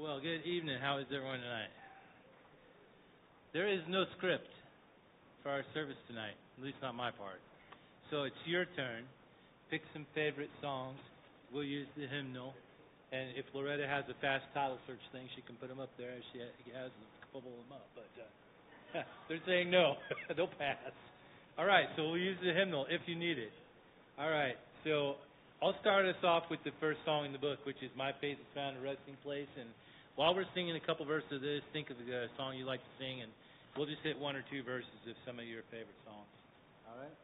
Well, good evening. How is everyone tonight? There is no script for our service tonight, at least not my part. So it's your turn. Pick some favorite songs. We'll use the hymnal. And if Loretta has a fast title search thing, she can put them up there. As she has of them up, but uh, they're saying no. They'll pass. All right, so we'll use the hymnal if you need it. All right, so I'll start us off with the first song in the book, which is My Faith is Found a Resting Place. And while we're singing a couple verses of this, think of the uh, song you like to sing, and we'll just hit one or two verses of some of your favorite songs. All right?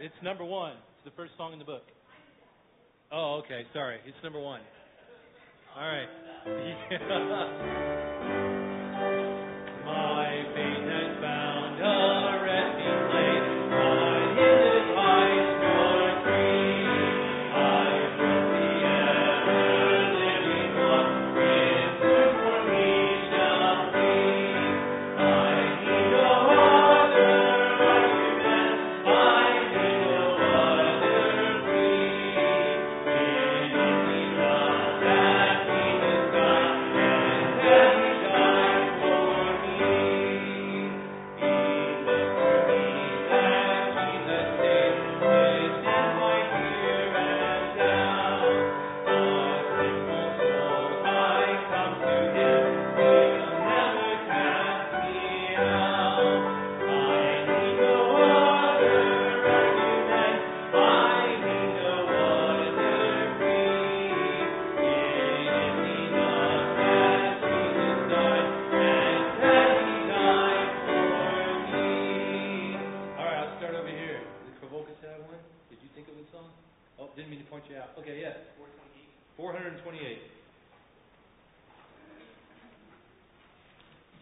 It's number one. It's the first song in the book. Oh, okay. Sorry. It's number one. All right. My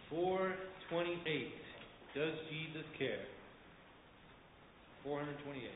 428. Does Jesus care? 428.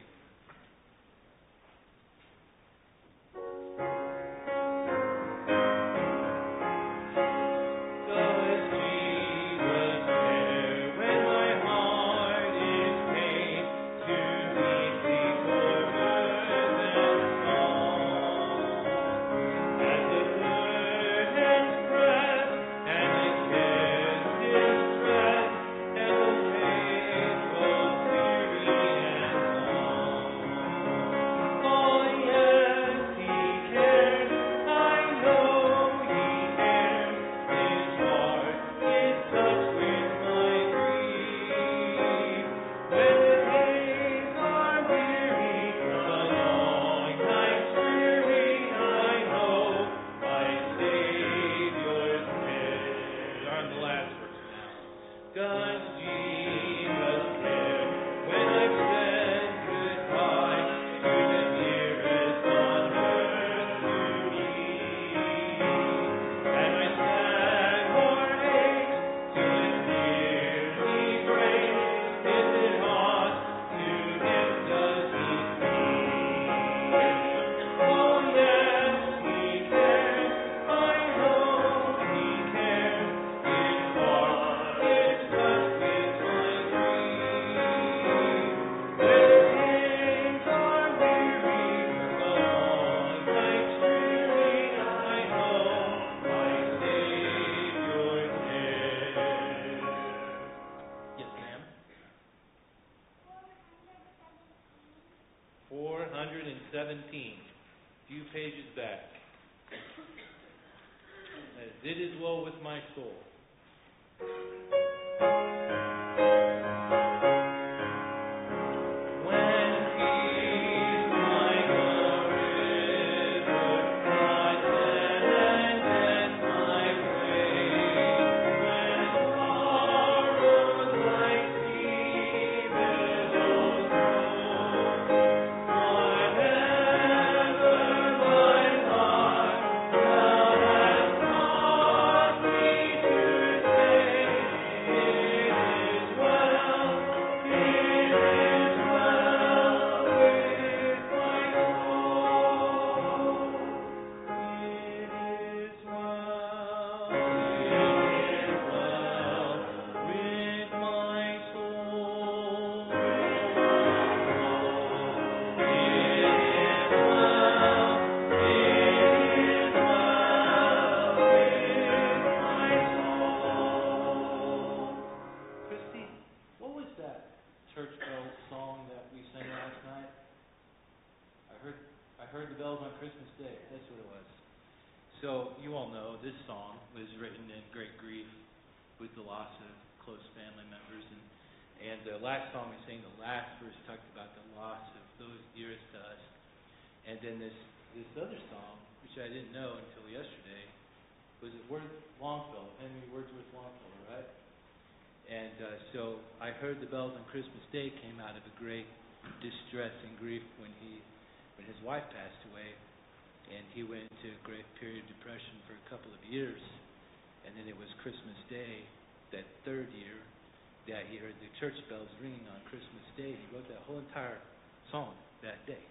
My soul. Day came out of a great distress and grief when he when his wife passed away, and he went into a great period of depression for a couple of years, and then it was Christmas Day, that third year, that he heard the church bells ringing on Christmas Day. He wrote that whole entire song that day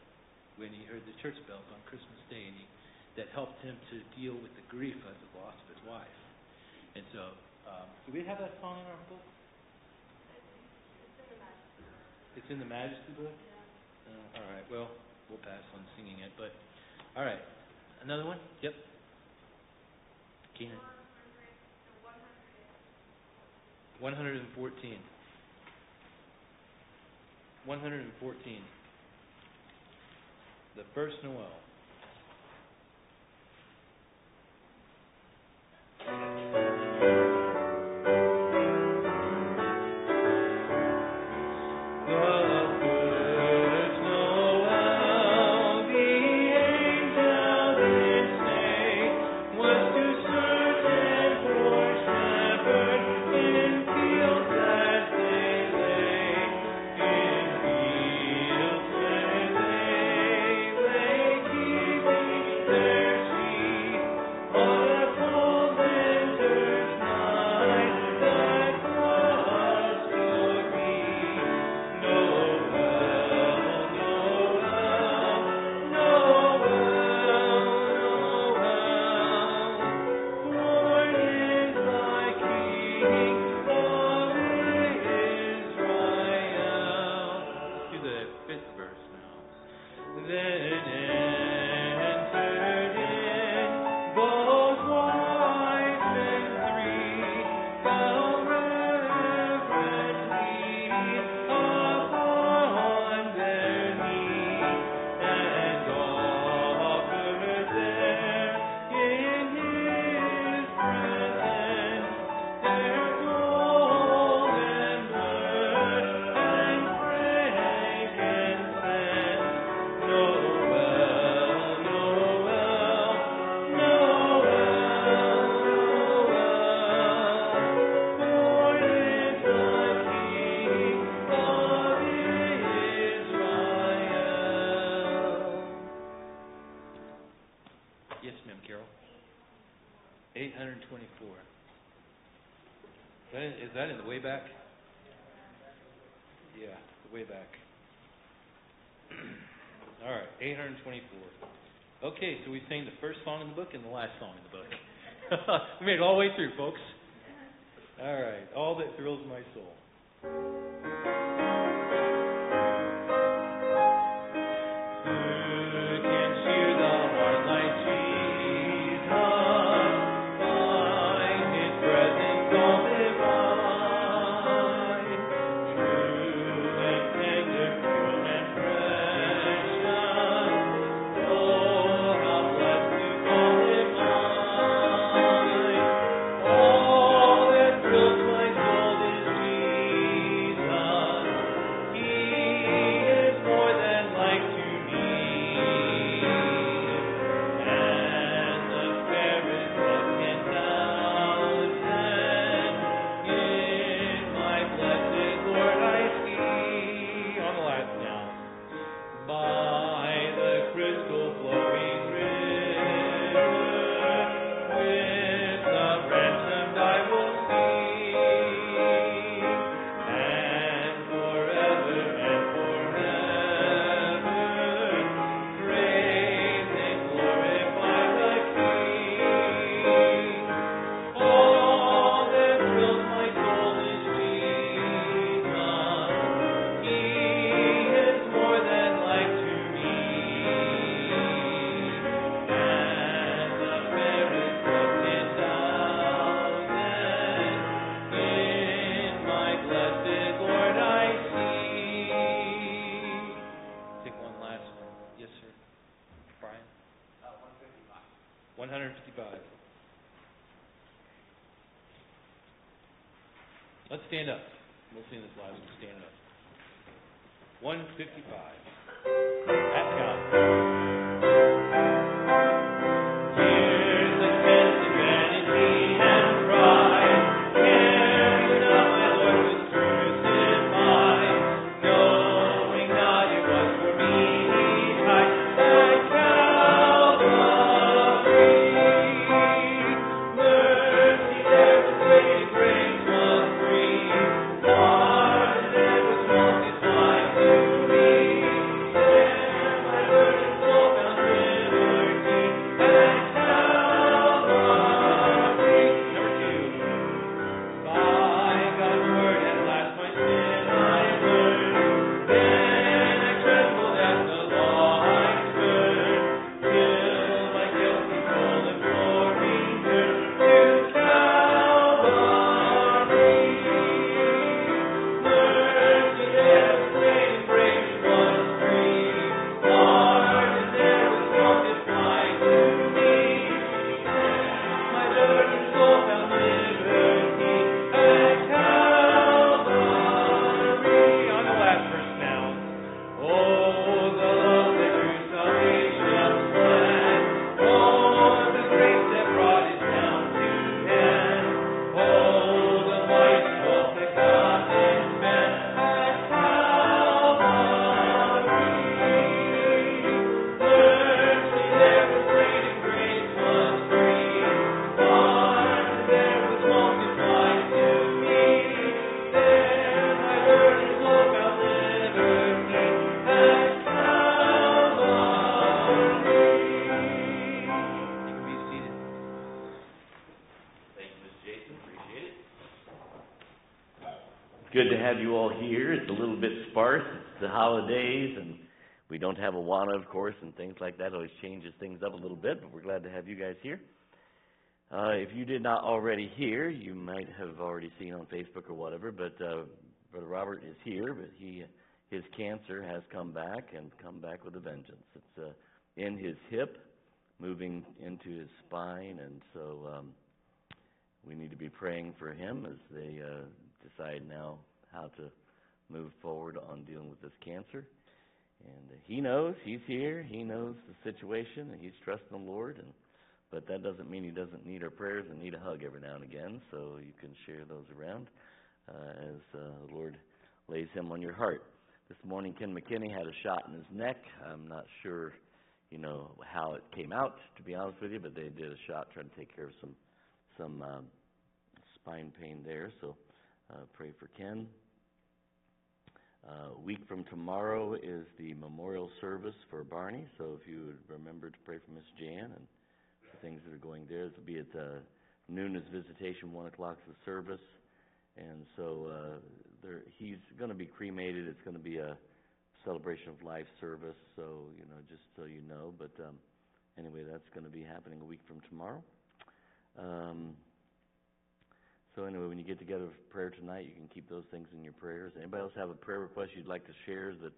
when he heard the church bells on Christmas Day, and he, that helped him to deal with the grief of the loss of his wife. And so, um, do we have that song in our book? It's in the Majesty book. Uh, all right. Well, we'll pass on singing it, but all right. Another one? Yep. Keenan. One hundred and fourteen. One hundred and fourteen. The first Noel. 24. Okay, so we sang the first song in the book and the last song in the book. we made it all the way through, folks. All right, all that thrills my soul. Let's stand up. We'll sing this live. Stand up. 155. Have you all here. It's a little bit sparse. It's the holidays, and we don't have Awana, of course, and things like that. Always changes things up a little bit, but we're glad to have you guys here. Uh, if you did not already hear, you might have already seen on Facebook or whatever, but uh, Brother Robert is here, but he his cancer has come back and come back with a vengeance. It's uh, in his hip, moving into his spine, and so um, we need to be praying for him as they uh, decide now how to move forward on dealing with this cancer. And uh, he knows he's here. He knows the situation, and he's trusting the Lord. And but that doesn't mean he doesn't need our prayers and need a hug every now and again. So you can share those around uh, as uh, the Lord lays him on your heart. This morning, Ken McKinney had a shot in his neck. I'm not sure, you know, how it came out, to be honest with you, but they did a shot trying to take care of some some um, spine pain there. So uh, pray for Ken. Uh, a week from tomorrow is the memorial service for Barney, so if you would remember to pray for Miss Jan and the things that are going there. Will be at uh, noon is visitation, one o'clock is the service, and so uh, there, he's going to be cremated. It's going to be a celebration of life service, so you know, just so you know. But um, anyway, that's going to be happening a week from tomorrow. Um, so anyway, when you get together for prayer tonight, you can keep those things in your prayers. Anybody else have a prayer request you'd like to share that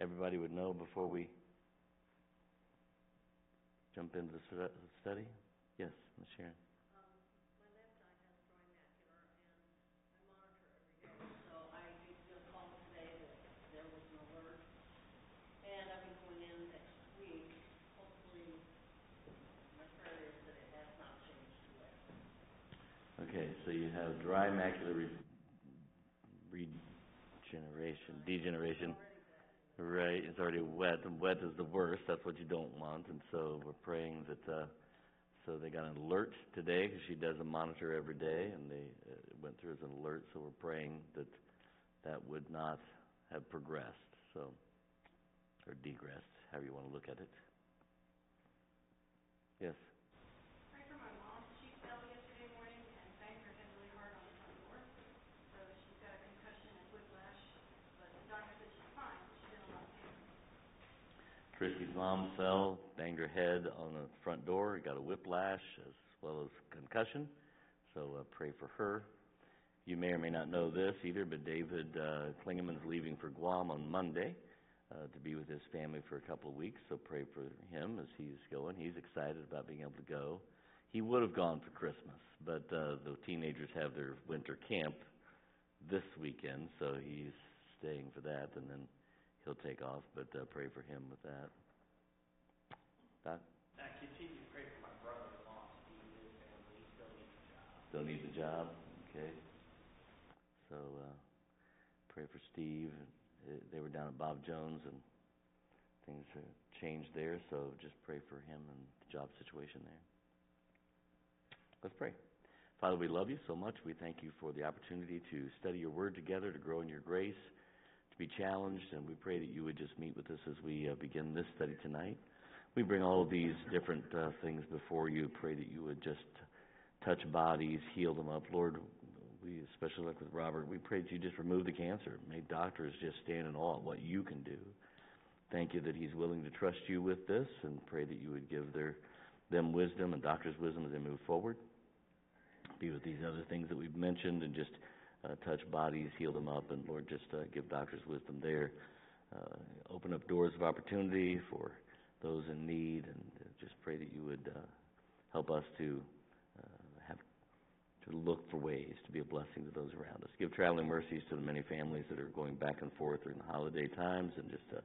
everybody would know before we jump into the study? Yes, Ms. Sharon. So I did just call today that there was an alert, and I'll be going in next week. Hopefully, my prayer is that it has not changed to wet. Okay, so you have dry macular re- regeneration, degeneration. Right, it's already wet, and wet is the worst, that's what you don't want, and so we're praying that, uh, so they got an alert today, because she does a monitor every day, and they, uh, went through as an alert, so we're praying that that would not have progressed, so, or degressed, however you want to look at it. Yes? Pray for my mom. She fell yesterday morning and banged her head really hard on the front door. So she's got a concussion and whiplash, but the doctor said she's fine, but she's in a lot of pain. Christy's mom fell, banged her head on the front door, got a whiplash as well as concussion. So uh, pray for her. You may or may not know this either, but David uh, Klingeman's leaving for Guam on Monday. uh, to be with his family for a couple of weeks. So pray for him as he's going. He's excited about being able to go. He would have gone for Christmas, but uh, the teenagers have their winter camp this weekend, so he's staying for that, and then he'll take off. But uh, pray for him with that. Doc? Uh, continue to pray for my brother-in-law, Steve, and his family, he still needs a job. Still needs a job, okay. So, uh, pray for Steve. Uh, They were down at Bob Jones and things have changed there, so just pray for him and the job situation there. Let's pray. Father, we love you so much. We thank you for the opportunity to study your word together, to grow in your grace, to be challenged, and we pray that you would just meet with us as we uh, begin this study tonight. We bring all of these different uh, things before you. Pray that you would just touch bodies, heal them up. Lord, we especially like with Robert, we pray that you just remove the cancer. May doctors just stand in awe at what you can do. Thank you that he's willing to trust you with this and pray that you would give their them wisdom and doctors wisdom as they move forward. Be with these other things that we've mentioned and just uh, touch bodies, heal them up, and Lord, just uh, give doctors wisdom there. Uh, open up doors of opportunity for those in need, and just pray that you would uh, help us to uh, have to look for ways to be a blessing to those around us. Give traveling mercies to the many families that are going back and forth during the holiday times, and just uh,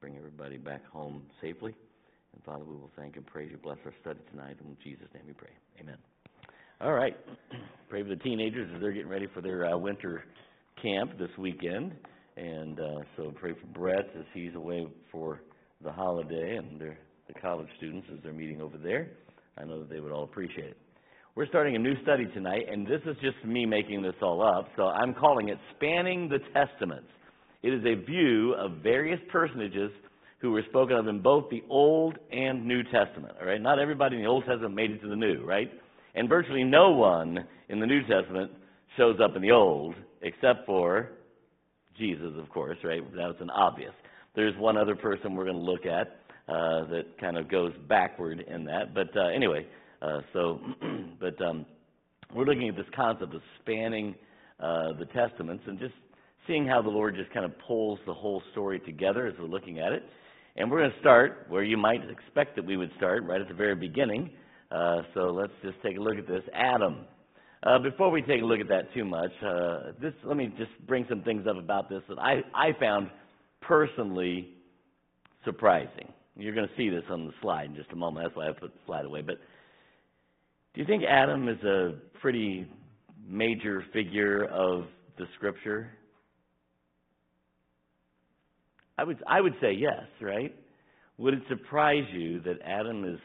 bring everybody back home safely. And Father, we will thank and praise you. Bless our study tonight. In Jesus' name we pray. Amen. All right. pray for the teenagers as they're getting ready for their uh, winter camp this weekend. And uh, so pray for Brett as he's away for the holiday and their, the college students as they're meeting over there. I know that they would all appreciate it. We're starting a new study tonight, and this is just me making this all up, so I'm calling it Spanning the Testaments. It is a view of various personages who were spoken of in both the Old and New Testament. All right, not everybody in the Old Testament made it to the New, right? And virtually no one in the New Testament shows up in the Old, except for Jesus, of course, right? That's an obvious. There's one other person we're going to look at uh, that kind of goes backward in that. But uh, anyway, uh, so, but um, we're looking at this concept of spanning uh, the Testaments and just seeing how the Lord just kind of pulls the whole story together as we're looking at it. And we're going to start where you might expect that we would start, right at the very beginning. Uh, so let's just take a look at this. Adam. Uh, before we take a look at that too much, this, let me just bring some things up about this that I, I found personally surprising. You're going to see this on the slide in just a moment. That's why I put the slide away. But do you think Adam is a pretty major figure of the Scripture? I would I would say yes, right? Would it surprise you that Adam is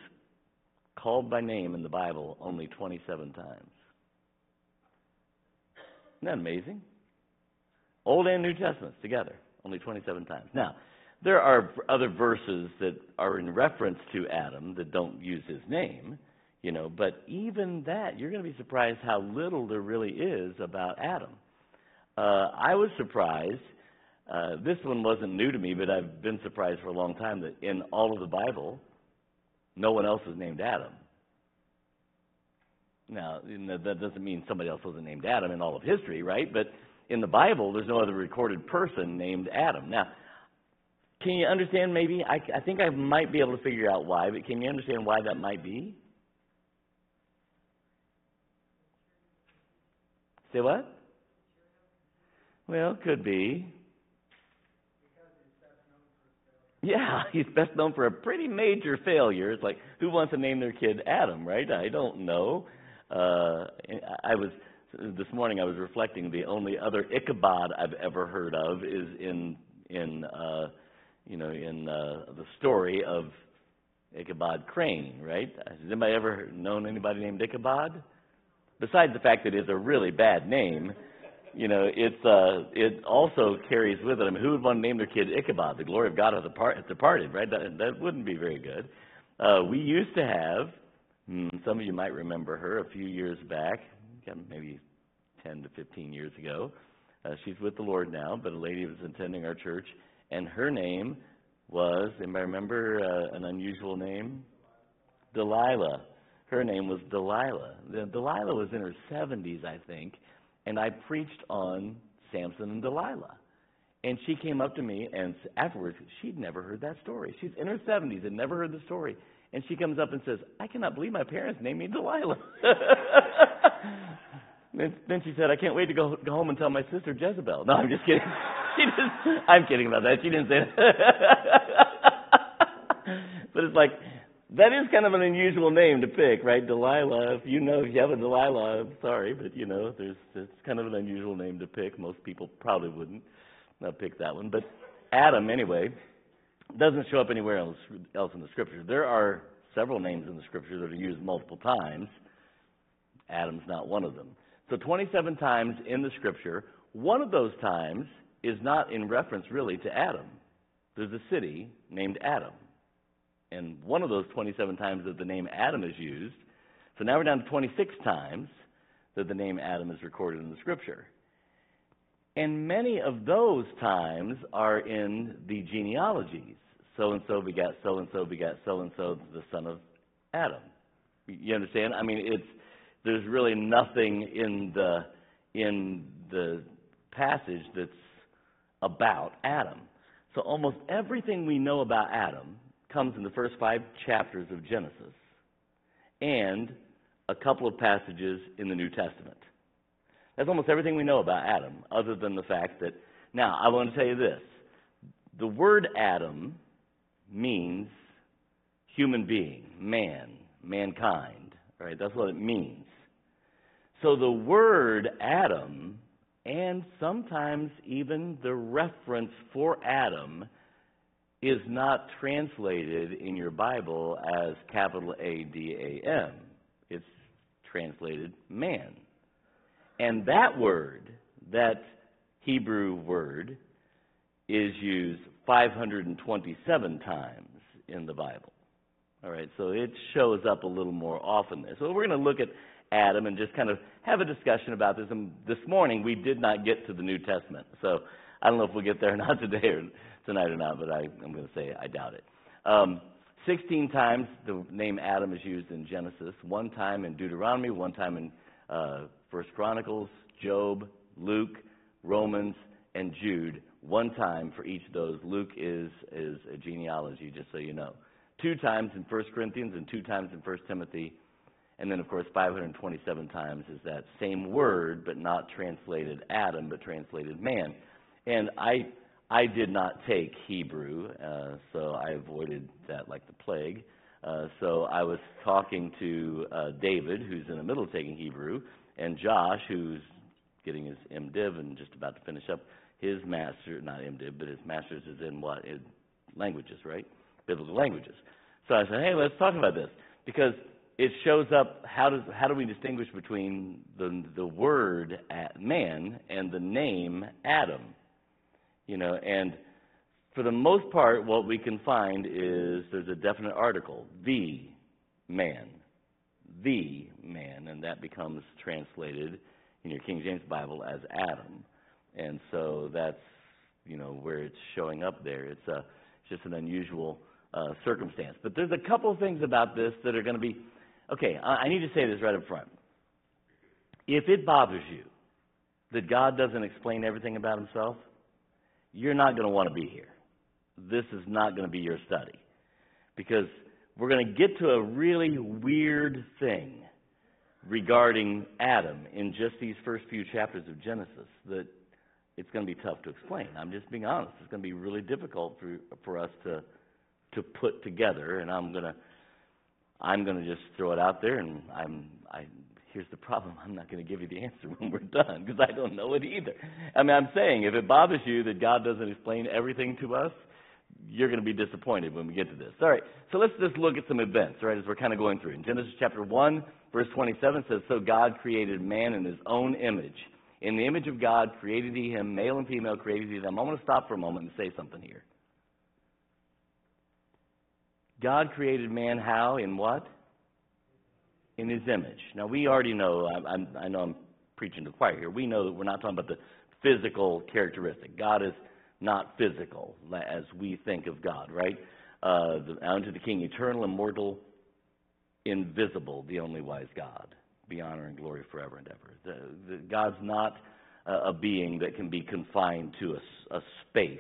called by name in the Bible only 27 times? Isn't that amazing? Old and New Testaments together, only 27 times. Now, there are other verses that are in reference to Adam that don't use his name, you know, but even that, you're going to be surprised how little there really is about Adam. Uh, I was surprised. Uh, this one wasn't new to me, but I've been surprised for a long time that in all of the Bible, no one else is named Adam. Now, that doesn't mean somebody else wasn't named Adam in all of history, right? But in the Bible, there's no other recorded person named Adam. Now, can you understand maybe? I, I think I might be able to figure out why, but can you understand why that might be? Say what? Well, could be. Yeah, he's best known for a pretty major failure. It's like, who wants to name their kid Adam, right? I don't know. Uh, I was this morning. I was reflecting. The only other Ichabod I've ever heard of is in in uh, you know in uh, the story of Ichabod Crane, right? Has anybody ever known anybody named Ichabod? Besides the fact that it's a really bad name, you know, it's uh, it also carries with it. I mean, who would want to name their kid Ichabod? The glory of God depart- departed, right? That, that wouldn't be very good. Uh, we used to have, hmm, some of you might remember her a few years back, maybe 10 to 15 years ago. Uh, she's with the Lord now, but a lady was attending our church, and her name was, anybody remember uh, an unusual name? Delilah. Her name was Delilah. Delilah was in her 70s, I think, and I preached on Samson and Delilah. And she came up to me, and afterwards, she'd never heard that story. She's in her 70s and never heard the story. And she comes up and says, I cannot believe my parents named me Delilah. then, then she said, I can't wait to go, go home and tell my sister Jezebel. No, I'm just kidding. She just, I'm kidding about that. She didn't say that. but it's like, that is kind of an unusual name to pick, right? Delilah. If you know, if you have a Delilah, I'm sorry, but you know, there's it's kind of an unusual name to pick. Most people probably wouldn't uh, pick that one. But Adam, anyway, doesn't show up anywhere else else in the scripture. There are several names in the scripture that are used multiple times. Adam's not one of them. So 27 times in the scripture, one of those times is not in reference really to Adam. There's a city named Adam. And one of those 27 times that the name Adam is used, so now we're down to 26 times that the name Adam is recorded in the scripture. And many of those times are in the genealogies. So and so begat so and so begat so and so, the son of Adam. You understand? I mean, it's there's really nothing in the in the passage that's about Adam. So almost everything we know about Adam comes in the first five chapters of Genesis and a couple of passages in the New Testament. That's almost everything we know about Adam, other than the fact that. Now, I want to tell you this the word Adam means human being, man, mankind, right? That's what it means. So the word Adam, and sometimes even the reference for Adam, is not translated in your Bible as capital A D A M. It's translated man. And that word, that Hebrew word, is used 527 times in the Bible. All right, so it shows up a little more often there. So we're going to look at Adam and just kind of have a discussion about this. And this morning we did not get to the New Testament, so I don't know if we'll get there or not today or tonight or not, but I, I'm going to say I doubt it. Um, 16 times the name Adam is used in Genesis, one time in Deuteronomy, one time in uh, First Chronicles, Job, Luke, Romans, and Jude. One time for each of those. Luke is is a genealogy, just so you know. Two times in First Corinthians and two times in First Timothy, and then of course 527 times is that same word, but not translated Adam, but translated man. And I I did not take Hebrew, uh, so I avoided that like the plague. Uh, so I was talking to uh, David, who's in the middle of taking Hebrew, and Josh, who's getting his MDiv and just about to finish up his master, not MDiv, but his master's is in what? In languages, right? Biblical languages. So I said, hey, let's talk about this because it shows up. How does how do we distinguish between the the word man and the name Adam? You know, and for the most part, what we can find is there's a definite article, the man, the man, and that becomes translated in your King James Bible as Adam. And so that's, you know, where it's showing up there. It's, a, just an unusual uh, circumstance. But there's a couple of things about this that are going to be, okay, I, I need to say this right up front. If it bothers you that God doesn't explain everything about himself, you're not going to want to be here. This is not going to be your study. Because we're going to get to a really weird thing regarding Adam in just these first few chapters of Genesis that it's going to be tough to explain. I'm just being honest. It's going to be really difficult for for us to to put together and I'm going to I'm going to just throw it out there and I'm I here's the problem. I'm not going to give you the answer when we're done because I don't know it either. I mean, I'm saying if it bothers you that God doesn't explain everything to us, you're going to be disappointed when we get to this. All right, so let's just look at some events, right, as we're kind of going through. In Genesis chapter 1, verse 27 says, So God created man in his own image. In the image of God created he him, male and female created he them. I want to stop for a moment and say something here. God created man how? In what? In his image. Now, we already know, I, I know I'm preaching to the choir here, we know that we're not talking about the physical characteristic. God is not physical as we think of God, right? Uh, the, unto the King, eternal, immortal, invisible, the only wise God. Be honor and glory forever and ever. The, the, God's not a, a being that can be confined to a space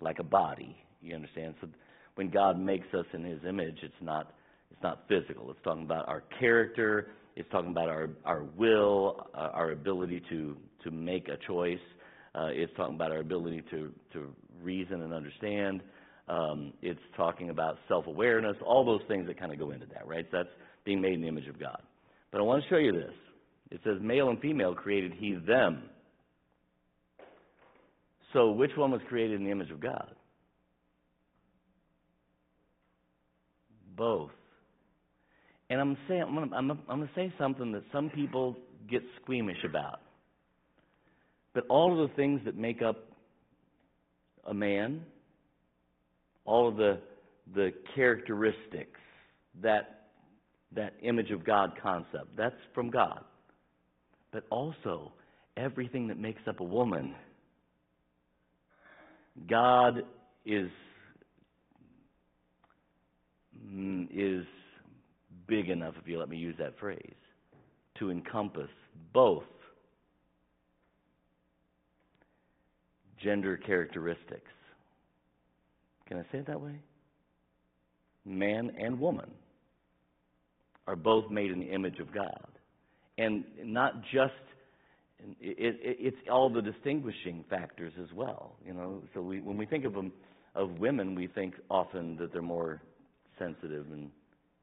like a body. You understand? So when God makes us in His image, it's not it's not physical. It's talking about our character. It's talking about our our will, our ability to to make a choice. Uh, it's talking about our ability to to reason and understand. Um, it's talking about self-awareness. All those things that kind of go into that, right? So that's being made in the image of God. But I want to show you this. It says, "Male and female created He them." So which one was created in the image of God? Both. And I'm saying I'm gonna, I'm, gonna, I'm gonna say something that some people get squeamish about. But all of the things that make up a man, all of the the characteristics, that that image of God concept, that's from God. But also everything that makes up a woman. God is mm, is big enough, if you let me use that phrase, to encompass both gender characteristics. Can I say it that way? Man and woman are both made in the image of God. And not just, it, it, it's all the distinguishing factors as well. You know, so we, when we think of them, of women, we think often that they're more sensitive and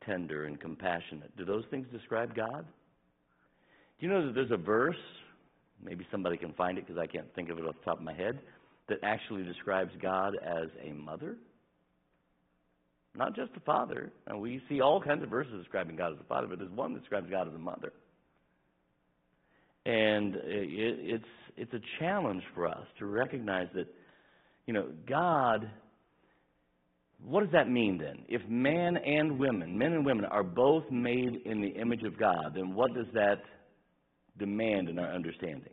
tender and compassionate. Do those things describe God? Do you know that there's a verse, maybe somebody can find it because I can't think of it off the top of my head, that actually describes God as a mother? Not just a father. And we see all kinds of verses describing God as a father, but there's one that describes God as a mother. And it, it's it's a challenge for us to recognize that, you know, God. What does that mean then? If man and women, men and women, are both made in the image of God, then what does that demand in our understanding?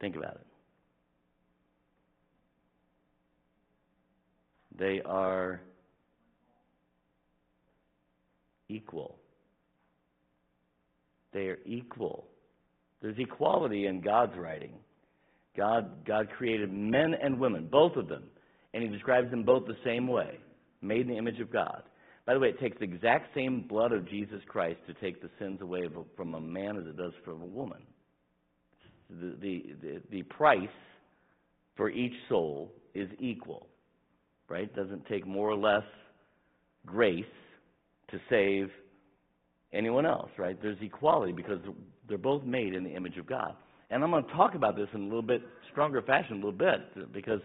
Think about it. They are equal. They are equal. There's equality in God's writing. God, God created men and women, both of them, and He describes them both the same way, made in the image of God. By the way, it takes the exact same blood of Jesus Christ to take the sins away from a man as it does from a woman. The, the, the, the price for each soul is equal, right? It Doesn't take more or less grace to save anyone else, right? There's equality because they're both made in the image of God. And I'm going to talk about this in a little bit stronger fashion, a little bit, because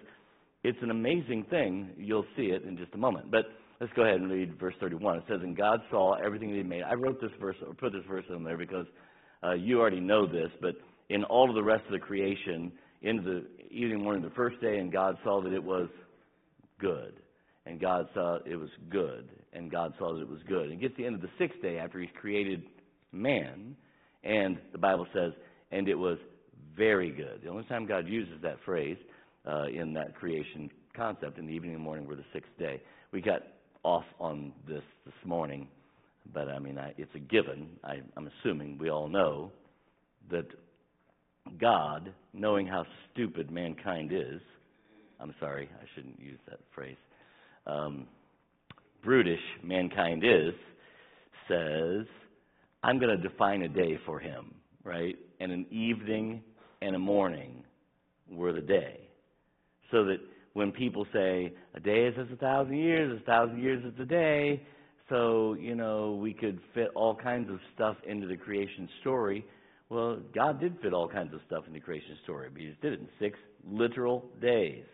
it's an amazing thing. You'll see it in just a moment. But let's go ahead and read verse 31. It says, And God saw everything that He made. I wrote this verse, or put this verse in there because uh, you already know this, but in all of the rest of the creation, in the evening, morning, the first day, and God saw that it was good. And God saw it was good. And God saw that it was good. And it gets to the end of the sixth day after He's created man, and the Bible says, and it was very good. The only time God uses that phrase uh, in that creation concept in the evening and morning were the sixth day. We got off on this this morning, but I mean, I, it's a given. I, I'm assuming we all know that God, knowing how stupid mankind is, I'm sorry, I shouldn't use that phrase, um, brutish mankind is, says, I'm going to define a day for him, right? And an evening and a morning were the day. So that when people say, a day is as a thousand years, a thousand years is a day, so, you know, we could fit all kinds of stuff into the creation story. Well, God did fit all kinds of stuff in the creation story, but He just did it in six literal days.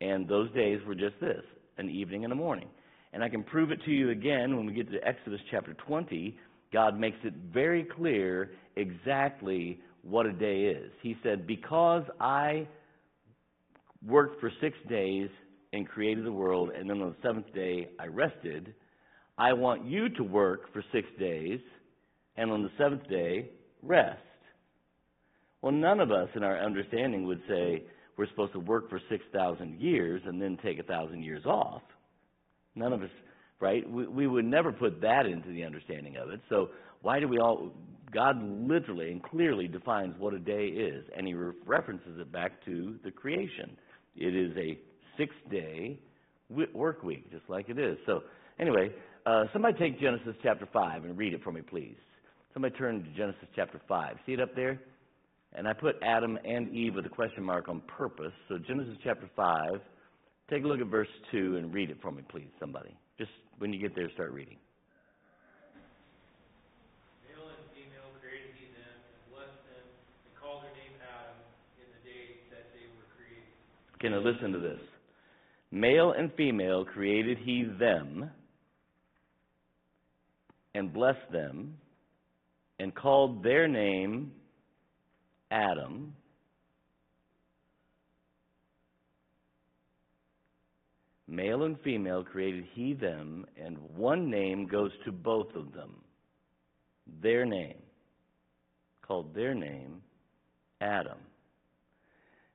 And those days were just this an evening and a morning. And I can prove it to you again when we get to Exodus chapter 20. God makes it very clear exactly what a day is. He said, Because I worked for six days and created the world, and then on the seventh day I rested, I want you to work for six days, and on the seventh day, rest. Well, none of us in our understanding would say we're supposed to work for 6,000 years and then take a 1,000 years off. None of us, right? We, we would never put that into the understanding of it. So why do we all? God literally and clearly defines what a day is, and He re- references it back to the creation. It is a six-day work week, just like it is. So anyway, uh, somebody take Genesis chapter five and read it for me, please. Somebody turn to Genesis chapter five. See it up there? And I put Adam and Eve with a question mark on purpose. So Genesis chapter 5, take a look at verse 2 and read it for me, please, somebody. Just when you get there, start reading. Male and female created he them, and blessed them, and called their name Adam in the day that they were created. Now listen to this. Male and female created he them, and blessed them, and called their name Adam. Male and female created he them, and one name goes to both of them. Their name. Called their name Adam.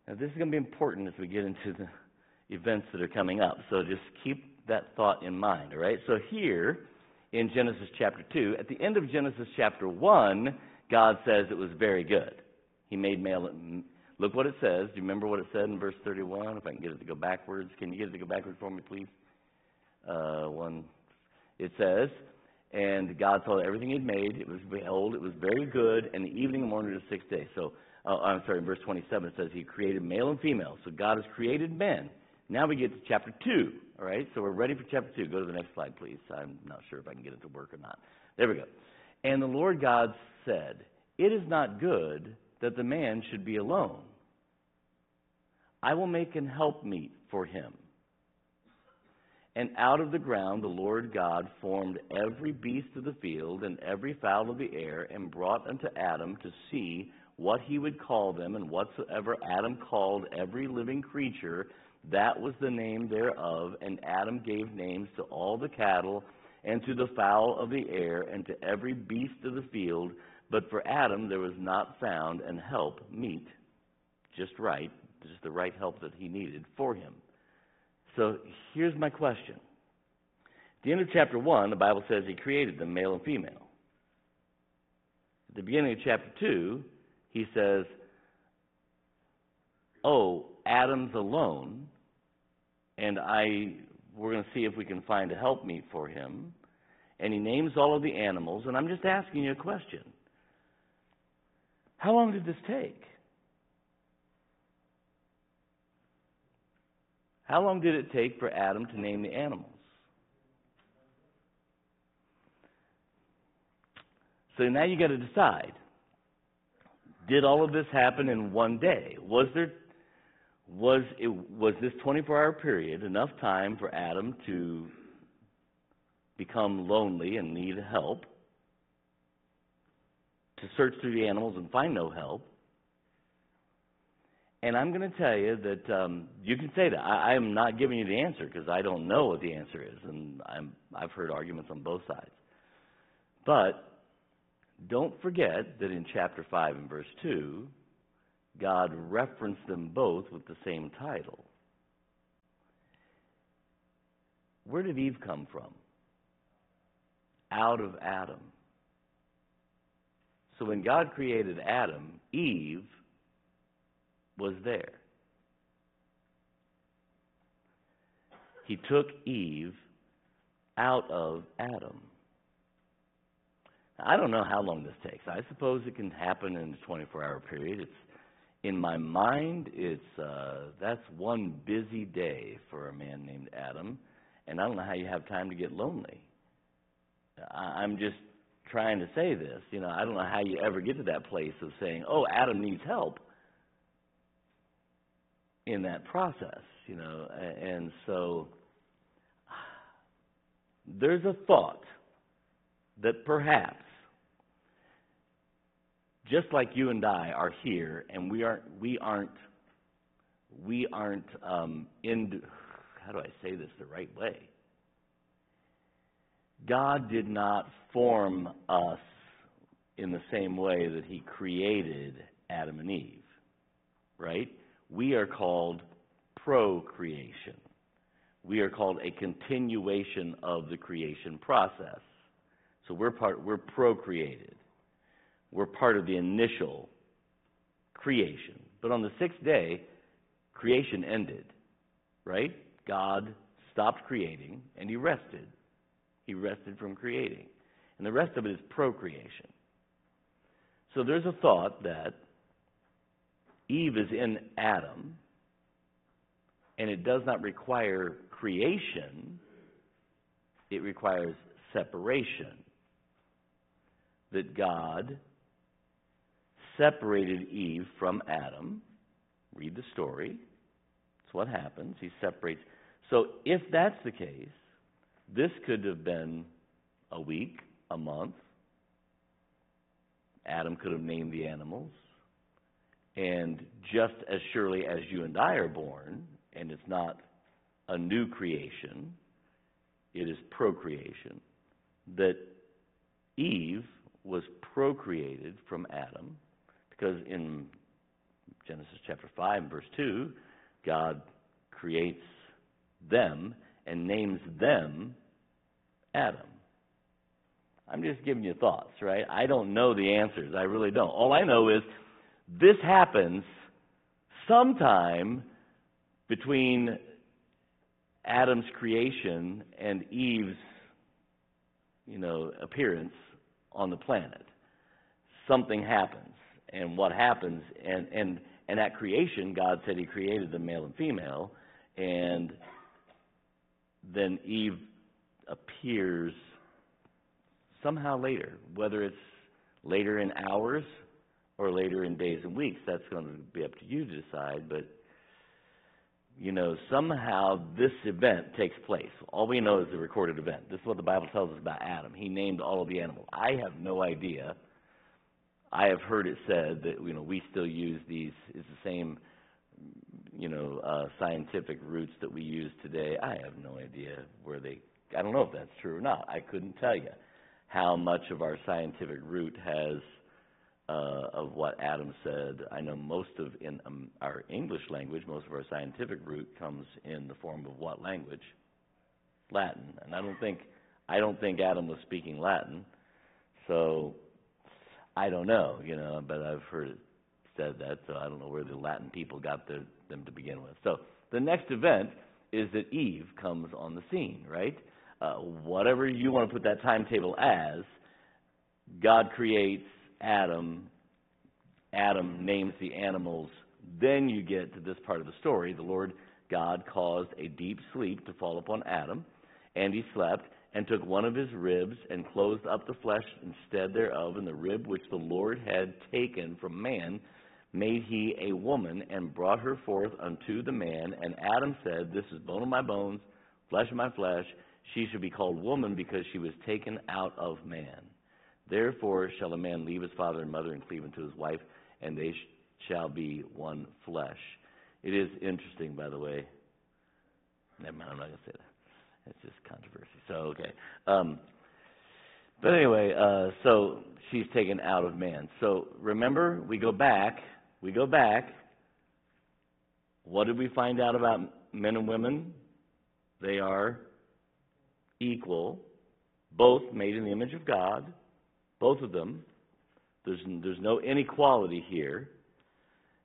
Now, this is going to be important as we get into the events that are coming up. So just keep that thought in mind, all right? So here in Genesis chapter 2, at the end of Genesis chapter 1, God says it was very good. He made male. Look what it says. Do you remember what it said in verse 31? If I can get it to go backwards. Can you get it to go backwards for me, please? Uh, one. It says, and God saw everything He had made. It was behold, it was very good. And the evening and morning of the sixth day. So, uh, I'm sorry. In verse 27, it says He created male and female. So God has created men. Now we get to chapter two. All right. So we're ready for chapter two. Go to the next slide, please. I'm not sure if I can get it to work or not. There we go. And the Lord God said, It is not good that the man should be alone. I will make an helpmeet for him. And out of the ground the Lord God formed every beast of the field and every fowl of the air, and brought unto Adam to see what he would call them. And whatsoever Adam called every living creature, that was the name thereof. And Adam gave names to all the cattle, and to the fowl of the air, and to every beast of the field. But for Adam there was not found an help meet, just right, just the right help that he needed for him. So here's my question. At the end of chapter 1, the Bible says he created them, male and female. At the beginning of chapter 2, he says, Oh, Adam's alone, and I we're going to see if we can find a helpmeet for him. And he names all of the animals, and I'm just asking you a question. How long did this take? How long did it take for Adam to name the animals? So now you got to decide. Did all of this happen in one day? Was there was it was this 24-hour period enough time for Adam to become lonely and need help? To search through the animals and find no help? And I'm going to tell you that um, you can say that. I, am not giving you the answer because I don't know what the answer is, and I'm, I've heard arguments on both sides. But don't forget that in chapter 5 and verse 2, God referenced them both with the same title. Where did Eve come from? Out of Adam. So when God created Adam, Eve was there. He took Eve out of Adam. I don't know how long this takes. I suppose it can happen in a 24-hour period. It's in my mind. It's uh, that's one busy day for a man named Adam, and I don't know how you have time to get lonely. I, I'm just trying to say this. You know, I don't know how you ever get to that place of saying, "Oh, Adam needs help." In that process, you know, and so there's a thought that perhaps just like you and I are here, and we aren't, we aren't, we aren't um, in. How do I say this the right way? God did not form us in the same way that He created Adam and Eve, right? We are called procreation. we are called a continuation of the creation process. So we're part we're procreated. We're part of the initial creation. But on the sixth day, creation ended. Right? God stopped creating and he rested. He rested from creating. And the rest of it is procreation. So there's a thought that Eve is in Adam, and it does not require creation, it requires separation. That God separated Eve from Adam. Read the story. That's what happens. He separates. So if that's the case, this could have been a week, a month. Adam could have named the animals. And just as surely as you and I are born, and it's not a new creation, it is procreation, that Eve was procreated from Adam, because in Genesis chapter 5 verse 2, God creates them and names them Adam. I'm just giving you thoughts, right? I don't know the answers. I really don't. All I know is this happens sometime between Adam's creation and Eve's, you know, appearance on the planet. Something happens. And what happens and and and at creation God said he created the male and female and then Eve appears somehow later, whether it's later in hours or later in days and weeks. That's going to be up to you to decide, but you know, somehow this event takes place. All we know is the recorded event. This is what the Bible tells us about Adam. He named all of the animals. I have no idea. I have heard it said that you know we still use these. It's the same, you know, uh, scientific roots that we use today. I have no idea where they. I don't know if that's true or not. I couldn't tell you how much of our scientific root has uh, of what Adam said. I know most of in um, our English language, most of our scientific root comes in the form of what language? Latin. And I don't think I don't think Adam was speaking Latin. So I don't know, you know, but I've heard it said that, so I don't know where the Latin people got their, them to begin with. So the next event is that Eve comes on the scene, right? Uh, whatever you want to put that timetable as, God creates Adam, Adam names the animals. Then you get to this part of the story. The Lord God caused a deep sleep to fall upon Adam, and he slept, and took one of his ribs, and closed up the flesh instead thereof, and the rib which the Lord had taken from man made he a woman, and brought her forth unto the man. And Adam said, This is bone of my bones, flesh of my flesh. She shall be called woman, because she was taken out of man. Therefore shall a man leave his father and mother and cleave unto his wife, and they shall be one flesh. It is interesting, by the way. Never mind, I'm not going to say that. It's just controversy. So, okay. Um, but anyway, uh, so she's taken out of man. So remember, we go back. We go back. What did we find out about men and women? They are equal, both made in the image of God both of them. There's, there's no inequality here.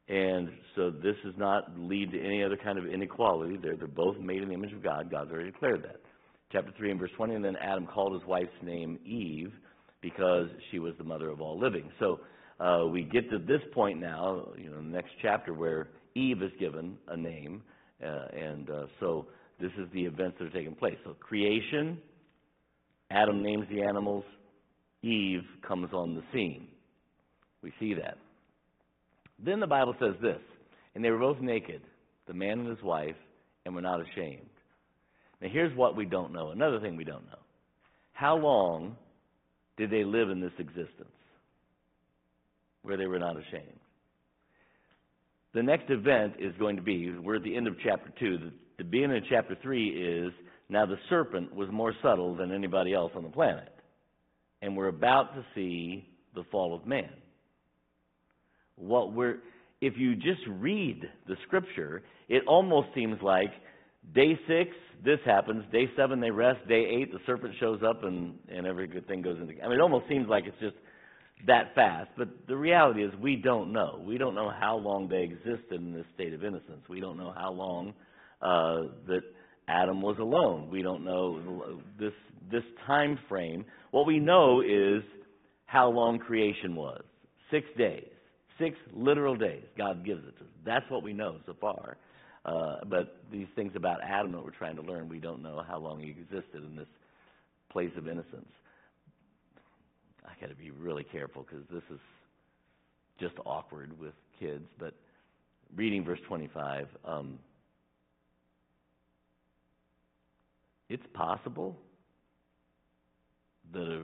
And so this does not lead to any other kind of inequality. They're, they're both made in the image of God. God's already declared that. Chapter 3 and verse 20, and then Adam called his wife's name Eve because she was the mother of all living. So uh, we get to this point now, you know, the next chapter where Eve is given a name. Uh, and uh, so this is the events that are taking place. So creation, Adam names the animals, Eve comes on the scene. We see that. Then the Bible says this And they were both naked, the man and his wife, and were not ashamed. Now, here's what we don't know. Another thing we don't know. How long did they live in this existence where they were not ashamed? The next event is going to be, we're at the end of chapter 2. The, the beginning of chapter 3 is now the serpent was more subtle than anybody else on the planet and we're about to see the fall of man. What we're if you just read the scripture, it almost seems like Day six, this happens. Day seven, they rest. Day eight, the serpent shows up and, and every good thing goes into. I mean, it almost seems like it's just that fast. But the reality is, we don't know. We don't know how long they existed in this state of innocence. We don't know how long uh, that Adam was alone. We don't know this this time frame. What we know is how long creation was. Six days. Six literal days. God gives it to us. That's what we know so far. Uh, but these things about Adam that we're trying to learn, we don't know how long he existed in this place of innocence. I got to be really careful because this is just awkward with kids. But reading verse 25, um, it's possible that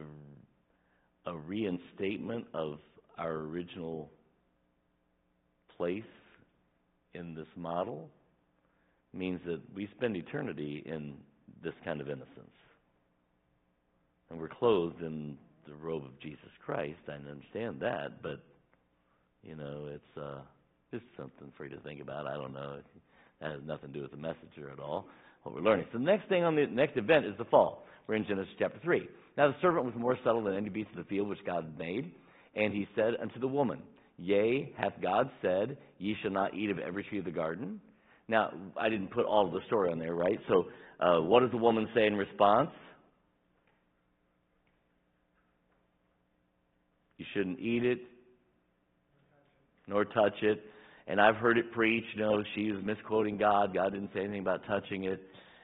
a, a reinstatement of our original place in this model means that we spend eternity in this kind of innocence. And we're clothed in the robe of Jesus Christ. I understand that, but you know, it's uh it's something for you to think about. I don't know. That has nothing to do with the messenger at all. What we're learning. So the next thing on the next event is the fall. We're in Genesis chapter three. Now the serpent was more subtle than any beast of the field which God had made, and he said unto the woman, Yea, hath God said, Ye shall not eat of every tree of the garden? Now, I didn't put all of the story on there, right? So, uh, what does the woman say in response? You shouldn't eat it, nor touch it. And I've heard it preached, you know, she was misquoting God. God didn't say anything about touching it.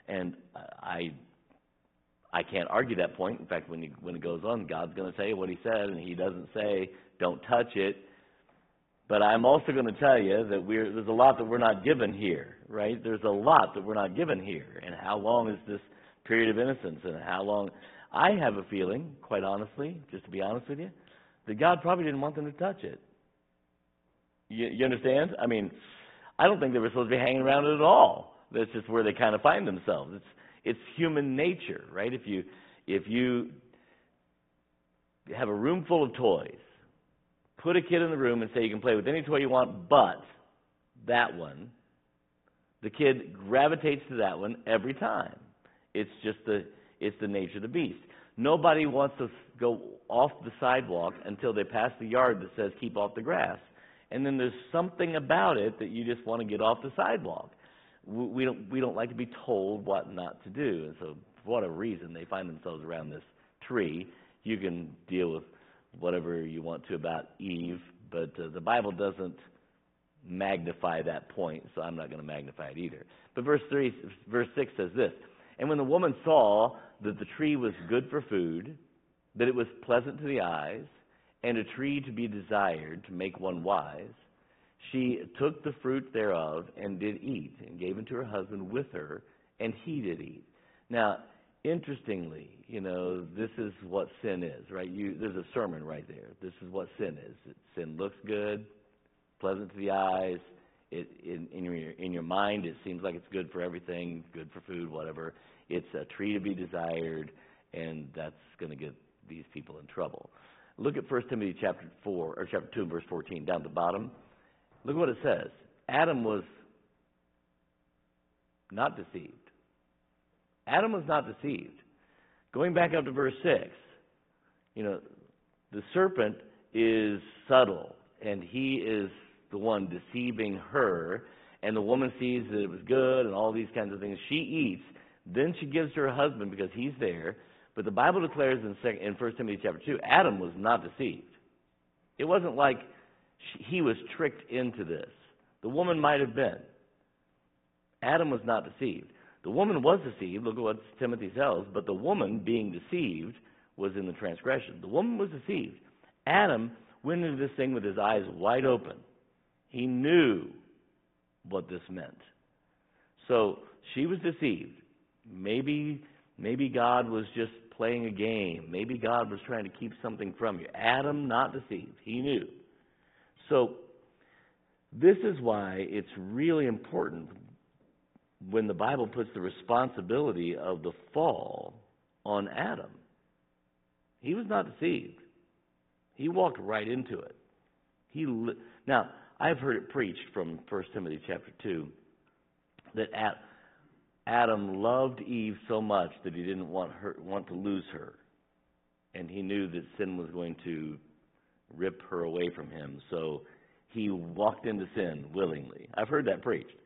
And I I can't argue that point. In fact, when, he, when it goes on, God's going to say what he said, and he doesn't say, don't touch it. But I'm also going to tell you that there's a lot that we're not given here, right? There's a lot that we're not given here. And how long is this period of innocence? And how long? I have a feeling, quite honestly, just to be honest with you, that God probably didn't want them to touch it. You, you understand? I mean, I don't think they were supposed to be hanging around it at all. That's just where they kind of find themselves. It's it's human nature, right? If you if you have a room full of toys, put a kid in the room and say you can play with any toy you want but that one, the kid gravitates to that one every time. It's just the it's the nature of the beast. Nobody wants to go off the sidewalk until they pass the yard that says keep off the grass. And then there's something about it that you just want to get off the sidewalk we don't we don't like to be told what not to do, and so for whatever reason they find themselves around this tree. You can deal with whatever you want to about Eve, but uh, the Bible doesn't magnify that point, so I'm not going to magnify it either. But verse three, verse six says this: And when the woman saw that the tree was good for food, that it was pleasant to the eyes, and a tree to be desired to make one wise she took the fruit thereof and did eat, and gave it to her husband with her, and he did eat. Now, interestingly, you know, this is what sin is, right? You, there's a sermon right there. This is what sin is. Sin looks good, pleasant to the eyes. It, in, in, your, in your mind, it seems like it's good for everything, good for food, whatever. It's a tree to be desired, and that's going to get these people in trouble. Look at 1 Timothy chapter 4, or chapter 2, verse 14, down at the bottom. Look what it says. Adam was not deceived. Adam was not deceived. Going back up to verse 6, you know, the serpent is subtle, and he is the one deceiving her, and the woman sees that it was good and all these kinds of things. She eats, then she gives to her husband because he's there. But the Bible declares in, in 1 Timothy chapter 2, Adam was not deceived. It wasn't like he was tricked into this. The woman might have been. Adam was not deceived. The woman was deceived. Look at what Timothy tells. But the woman, being deceived, was in the transgression. The woman was deceived. Adam went into this thing with his eyes wide open. He knew what this meant. So she was deceived. Maybe, maybe God was just playing a game. Maybe God was trying to keep something from you. Adam, not deceived. He knew. So, this is why it's really important when the Bible puts the responsibility of the fall on Adam. He was not deceived. He walked right into it. He li- now I've heard it preached from 1 Timothy chapter two that at, Adam loved Eve so much that he didn't want her want to lose her. And he knew that sin was going to rip her away from him. So he walked into sin willingly. I've heard that preached.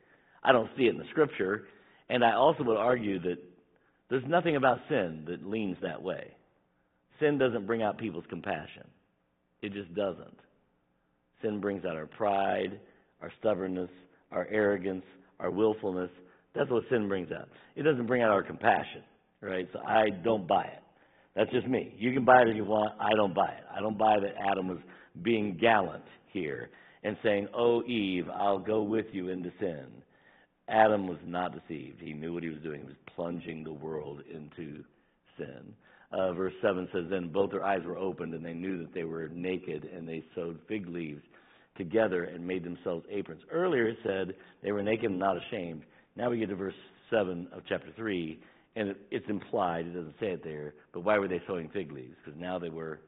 I don't see it in the scripture, and I also would argue that there's nothing about sin that leans that way. Sin doesn't bring out people's compassion. It just doesn't. Sin brings out our pride, our stubbornness, our arrogance, our willfulness. That's what sin brings out. It doesn't bring out our compassion, right? So I don't buy it. That's just me. You can buy it if you want. I don't buy it. I don't buy that Adam was being gallant here and saying, Oh, Eve, I'll go with you into sin. Adam was not deceived. He knew what he was doing. He was plunging the world into sin. Uh, verse 7 says, Then both their eyes were opened, and they knew that they were naked, and they sewed fig leaves together and made themselves aprons. Earlier it said they were naked and not ashamed. Now we get to verse 7 of chapter 3, and it, it's implied, it doesn't say it there, but why were they sewing fig leaves? Because now they were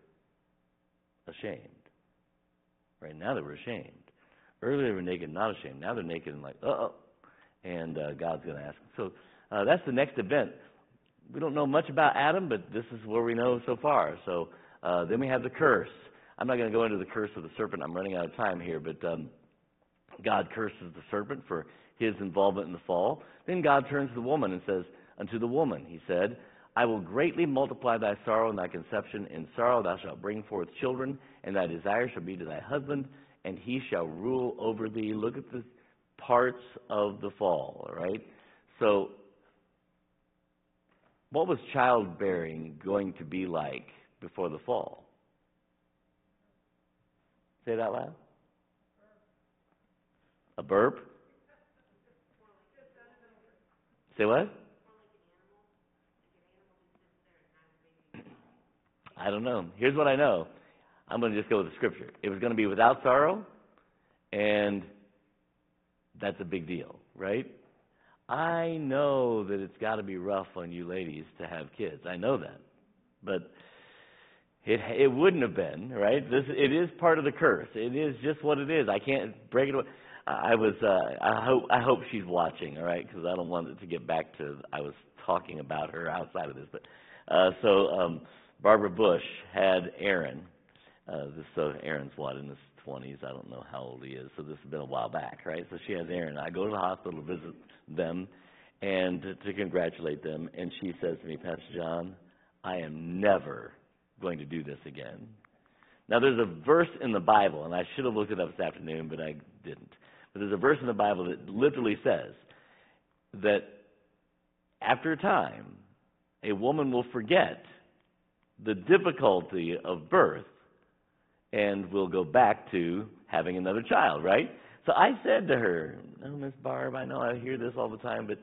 ashamed. Right now they were ashamed. Earlier they were naked, and not ashamed. Now they're naked and like, uh oh. And uh, God's going to ask. So uh, that's the next event. We don't know much about Adam, but this is where we know so far. So uh, then we have the curse. I'm not going to go into the curse of the serpent. I'm running out of time here, but um, God curses the serpent for his involvement in the fall. Then God turns to the woman and says, Unto the woman, he said, I will greatly multiply thy sorrow and thy conception. In sorrow thou shalt bring forth children, and thy desire shall be to thy husband, and he shall rule over thee. Look at the parts of the fall, right? So, what was childbearing going to be like before the fall? Say that loud. A burp? Say what? I don't know. Here's what I know. I'm going to just go with the scripture. It was going to be without sorrow, and that's a big deal, right? I know that it's got to be rough on you ladies to have kids. I know that. But it it wouldn't have been, right? This it is part of the curse. It is just what it is. I can't break it away. I was uh I hope I hope she's watching, all right? Cuz I don't want it to get back to I was talking about her outside of this, but uh so um Barbara Bush had Aaron. Uh this so Aaron's what in his 20s. I don't know how old he is. So this has been a while back, right? So she has Aaron. I go to the hospital to visit them and to, to congratulate them and she says to me, "Pastor John, I am never going to do this again. Now, there's a verse in the Bible, and I should have looked it up this afternoon, but I didn't. But there's a verse in the Bible that literally says that after a time, a woman will forget the difficulty of birth and we'll go back to having another child, right? So I said to her, "Oh, Miss Barb, I know I hear this all the time, but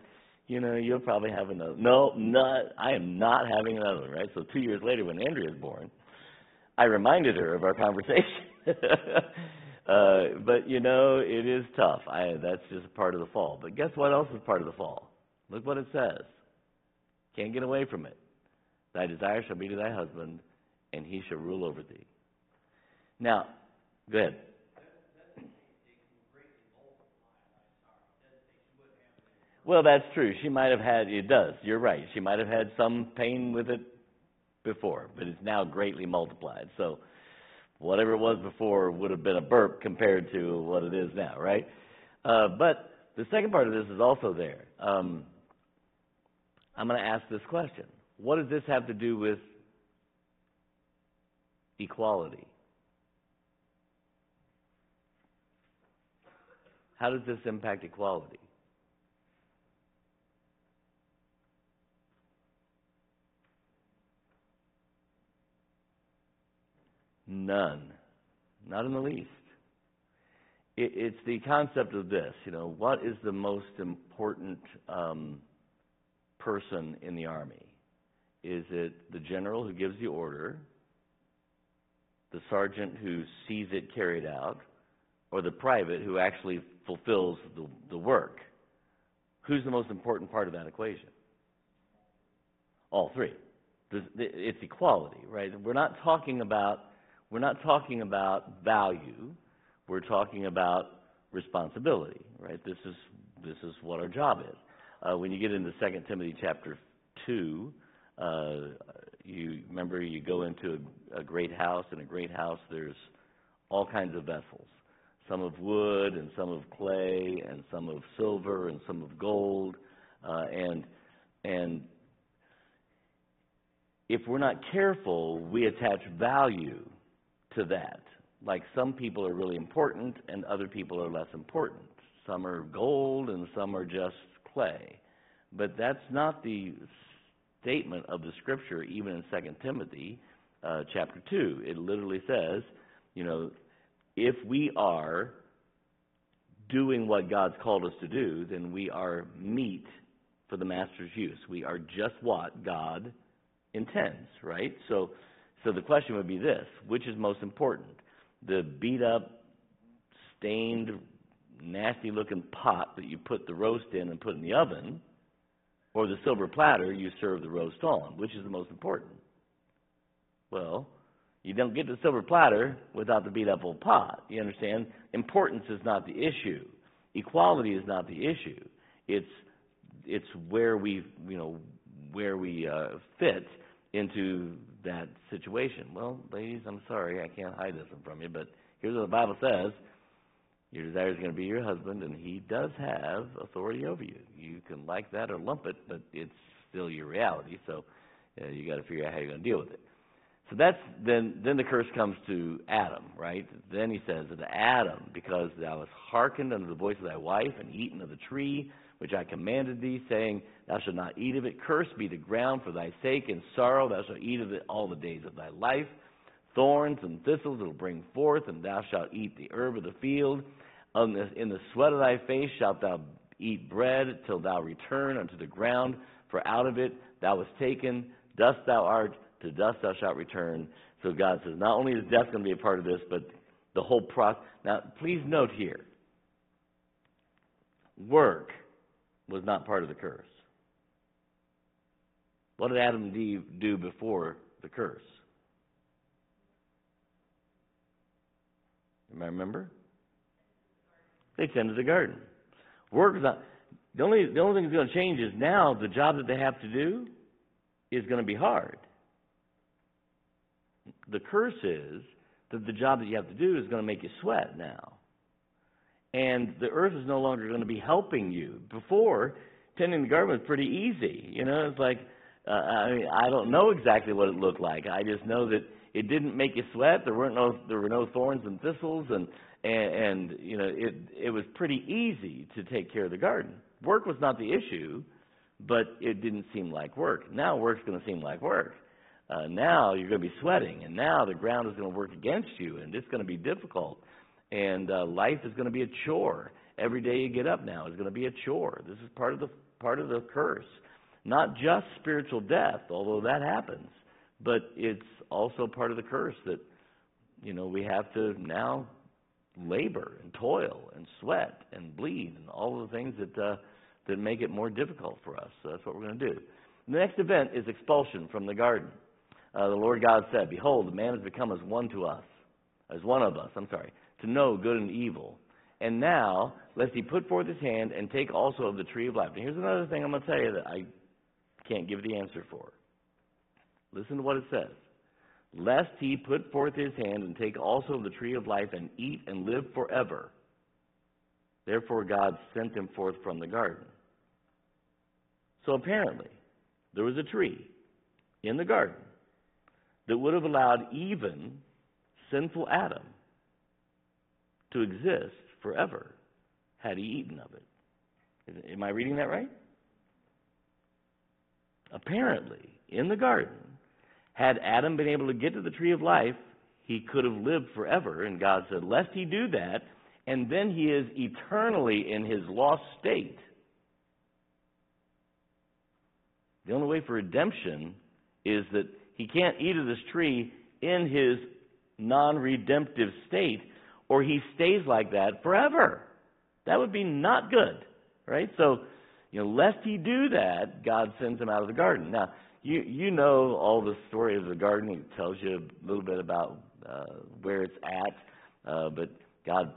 you know, you'll probably have another. No, not. I am not having another one, right? So two years later, when Andrea was born, I reminded her of our conversation. uh, but you know, it is tough. I that's just part of the fall. But guess what else is part of the fall? Look what it says. Can't get away from it. Thy desire shall be to thy husband, and he shall rule over thee. Now, go ahead. Well, that's true. She might have had, it does, you're right. She might have had some pain with it before, but it's now greatly multiplied. So, whatever it was before would have been a burp compared to what it is now, right? Uh, but the second part of this is also there. Um, I'm going to ask this question What does this have to do with equality? How does this impact equality? None. Not in the least. It, it's the concept of this, you know, what is the most important um, person in the army? Is it the general who gives the order, the sergeant who sees it carried out, or the private who actually fulfills the, the work? Who's the most important part of that equation? All three. It's equality, right? We're not talking about we're not talking about value. We're talking about responsibility, right? This is this is what our job is. uh, when you get into Second Timothy chapter two, uh, you remember you go into a, a great house. In a great house, there's all kinds of vessels, some of wood and some of clay and some of silver and some of gold, uh, and and if we're not careful, we attach value to that. Like some people are really important and other people are less important. Some are gold and some are just clay. But that's not the statement of the scripture, even in 2 Timothy uh, chapter 2. It literally says, you know, if we are doing what God's called us to do, then we are meet for the master's use. We are just what God intends, right? So, so the question would be this which is most important? The beat up, stained, nasty looking pot that you put the roast in and put in the oven, or the silver platter you serve the roast on? Which is the most important? Well, you don't get the silver platter without the beat up old pot. You understand? Importance is not the issue. Equality is not the issue. It's it's where we you know where we uh, fit into that situation. Well, ladies, I'm sorry, I can't hide this from you, but here's what the Bible says. Your desire is going to be your husband, and he does have authority over you. You can like that or lump it, but it's still your reality. So uh, you got to figure out how you're going to deal with it. So that's then. Then the curse comes to Adam, right? Then he says to Adam, because thou hast hearkened unto the voice of thy wife and eaten of the tree which I commanded thee, saying, Thou shalt not eat of it. Cursed be the ground for thy sake. In sorrow thou shalt eat of it all the days of thy life. Thorns and thistles it will bring forth, and thou shalt eat the herb of the field. In the sweat of thy face shalt thou eat bread till thou return unto the ground, for out of it thou wast taken. Dust thou art, to dust thou shalt return. So God says, not only is death going to be a part of this, but the whole process. Now, please note here work was not part of the curse. What did Adam and Eve do before the curse? You remember? They tended the garden. Work is not the only the only thing that's going to change is now the job that they have to do is going to be hard. The curse is that the job that you have to do is going to make you sweat now and the earth is no longer going to be helping you. Before, tending the garden was pretty easy. You know, it's like uh, I mean, I don't know exactly what it looked like. I just know that it didn't make you sweat. There weren't no there were no thorns and thistles, and and, and you know it it was pretty easy to take care of the garden. Work was not the issue, but it didn't seem like work. Now work's going to seem like work. Uh, now you're going to be sweating, and now the ground is going to work against you, and it's going to be difficult and uh, life is going to be a chore. Every day you get up now is going to be a chore. This is part of the part of the curse. Not just spiritual death, although that happens, but it's also part of the curse that you know we have to now labor and toil and sweat and bleed and all of the things that uh, that make it more difficult for us. So that's what we're going to do. The next event is expulsion from the garden. Uh, the Lord God said, "Behold, the man has become as one to us, as one of us." I'm sorry to know good and evil. And now, lest he put forth his hand and take also of the tree of life. And here's another thing I'm going to tell you that I can't give the answer for. Listen to what it says. Lest he put forth his hand and take also of the tree of life and eat and live forever. Therefore, God sent him forth from the garden. So apparently, there was a tree in the garden that would have allowed even sinful Adam to exist forever had he eaten of it. Am I reading that right? Apparently, in the garden, had Adam been able to get to the tree of life, he could have lived forever. And God said, Lest he do that, and then he is eternally in his lost state. The only way for redemption is that he can't eat of this tree in his non redemptive state or he stays like that forever. That would be not good, right? So, you know, lest he do that, God sends him out of the garden. Now, you you know all the story of the garden. It tells you a little bit about uh, where it's at, uh, but God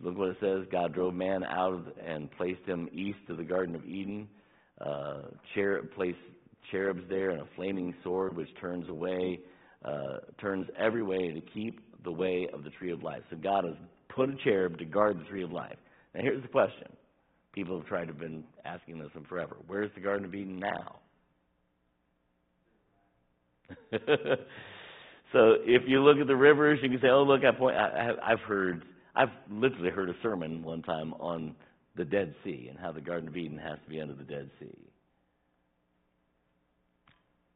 Look what it says. God drove man out of, and placed him east of the Garden of Eden. Uh, cherub, placed cherubs there and a flaming sword which turns away, uh, turns every way to keep the way of the tree of life. So God has put a cherub to guard the tree of life. Now here's the question. People have tried to been asking this forever. Where's the Garden of Eden now? so if you look at the rivers, you can say, "Oh, look, I point." I- I've heard, I've literally heard a sermon one time on the Dead Sea and how the Garden of Eden has to be under the Dead Sea.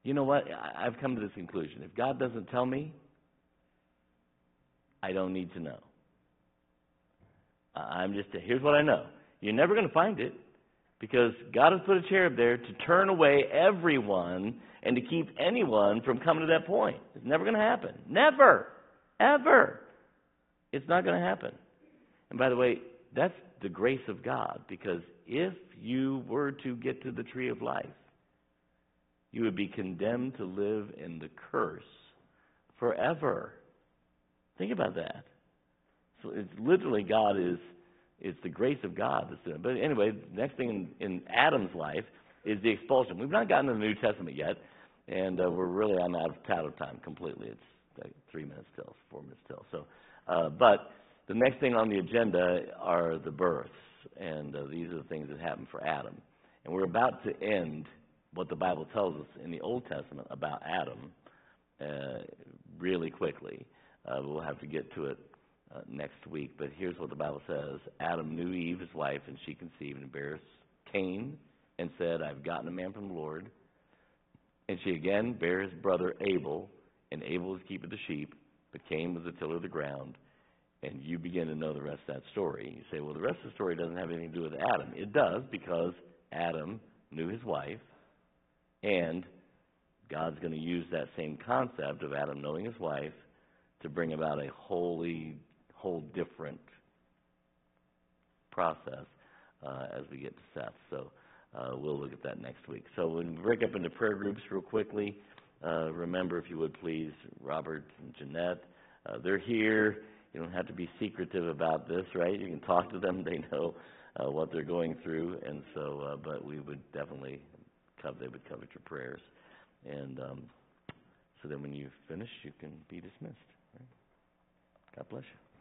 You know what? I've come to this conclusion: if God doesn't tell me, I don't need to know. I'm just here's what I know: you're never going to find it because God has put a cherub there to turn away everyone and to keep anyone from coming to that point. It's never going to happen. Never. Ever. It's not going to happen. And by the way, that's the grace of God because if you were to get to the tree of life, you would be condemned to live in the curse forever. Think about that. So it's literally God is it's the grace of God. But anyway, next thing in, in Adam's life is the expulsion. We've not gotten to the New Testament yet, and uh, we're really I'm out of out of time completely. It's like three minutes till, four minutes till. So, uh, but the next thing on the agenda are the births, and uh, these are the things that happen for Adam. And we're about to end what the Bible tells us in the Old Testament about Adam uh, really quickly. Uh, we'll have to get to it uh, next week. But here's what the Bible says Adam knew Eve, his wife, and she conceived and bare Cain and said, I've gotten a man from the Lord. And she again bare his brother Abel, and Abel was keeper of the sheep, but Cain was the tiller of the ground. And you begin to know the rest of that story. You say, well, the rest of the story doesn't have anything to do with Adam. It does because Adam knew his wife, and God's going to use that same concept of Adam knowing his wife to bring about a wholly, whole different process uh, as we get to Seth. So uh, we'll look at that next week. So when we break up into prayer groups real quickly, uh, remember, if you would please, Robert and Jeanette, uh, they're here. You don't have to be secretive about this, right? You can talk to them. They know uh, what they're going through, and so. Uh, but we would definitely They would covet your prayers, and um, so then when you finish, you can be dismissed. Right? God bless you.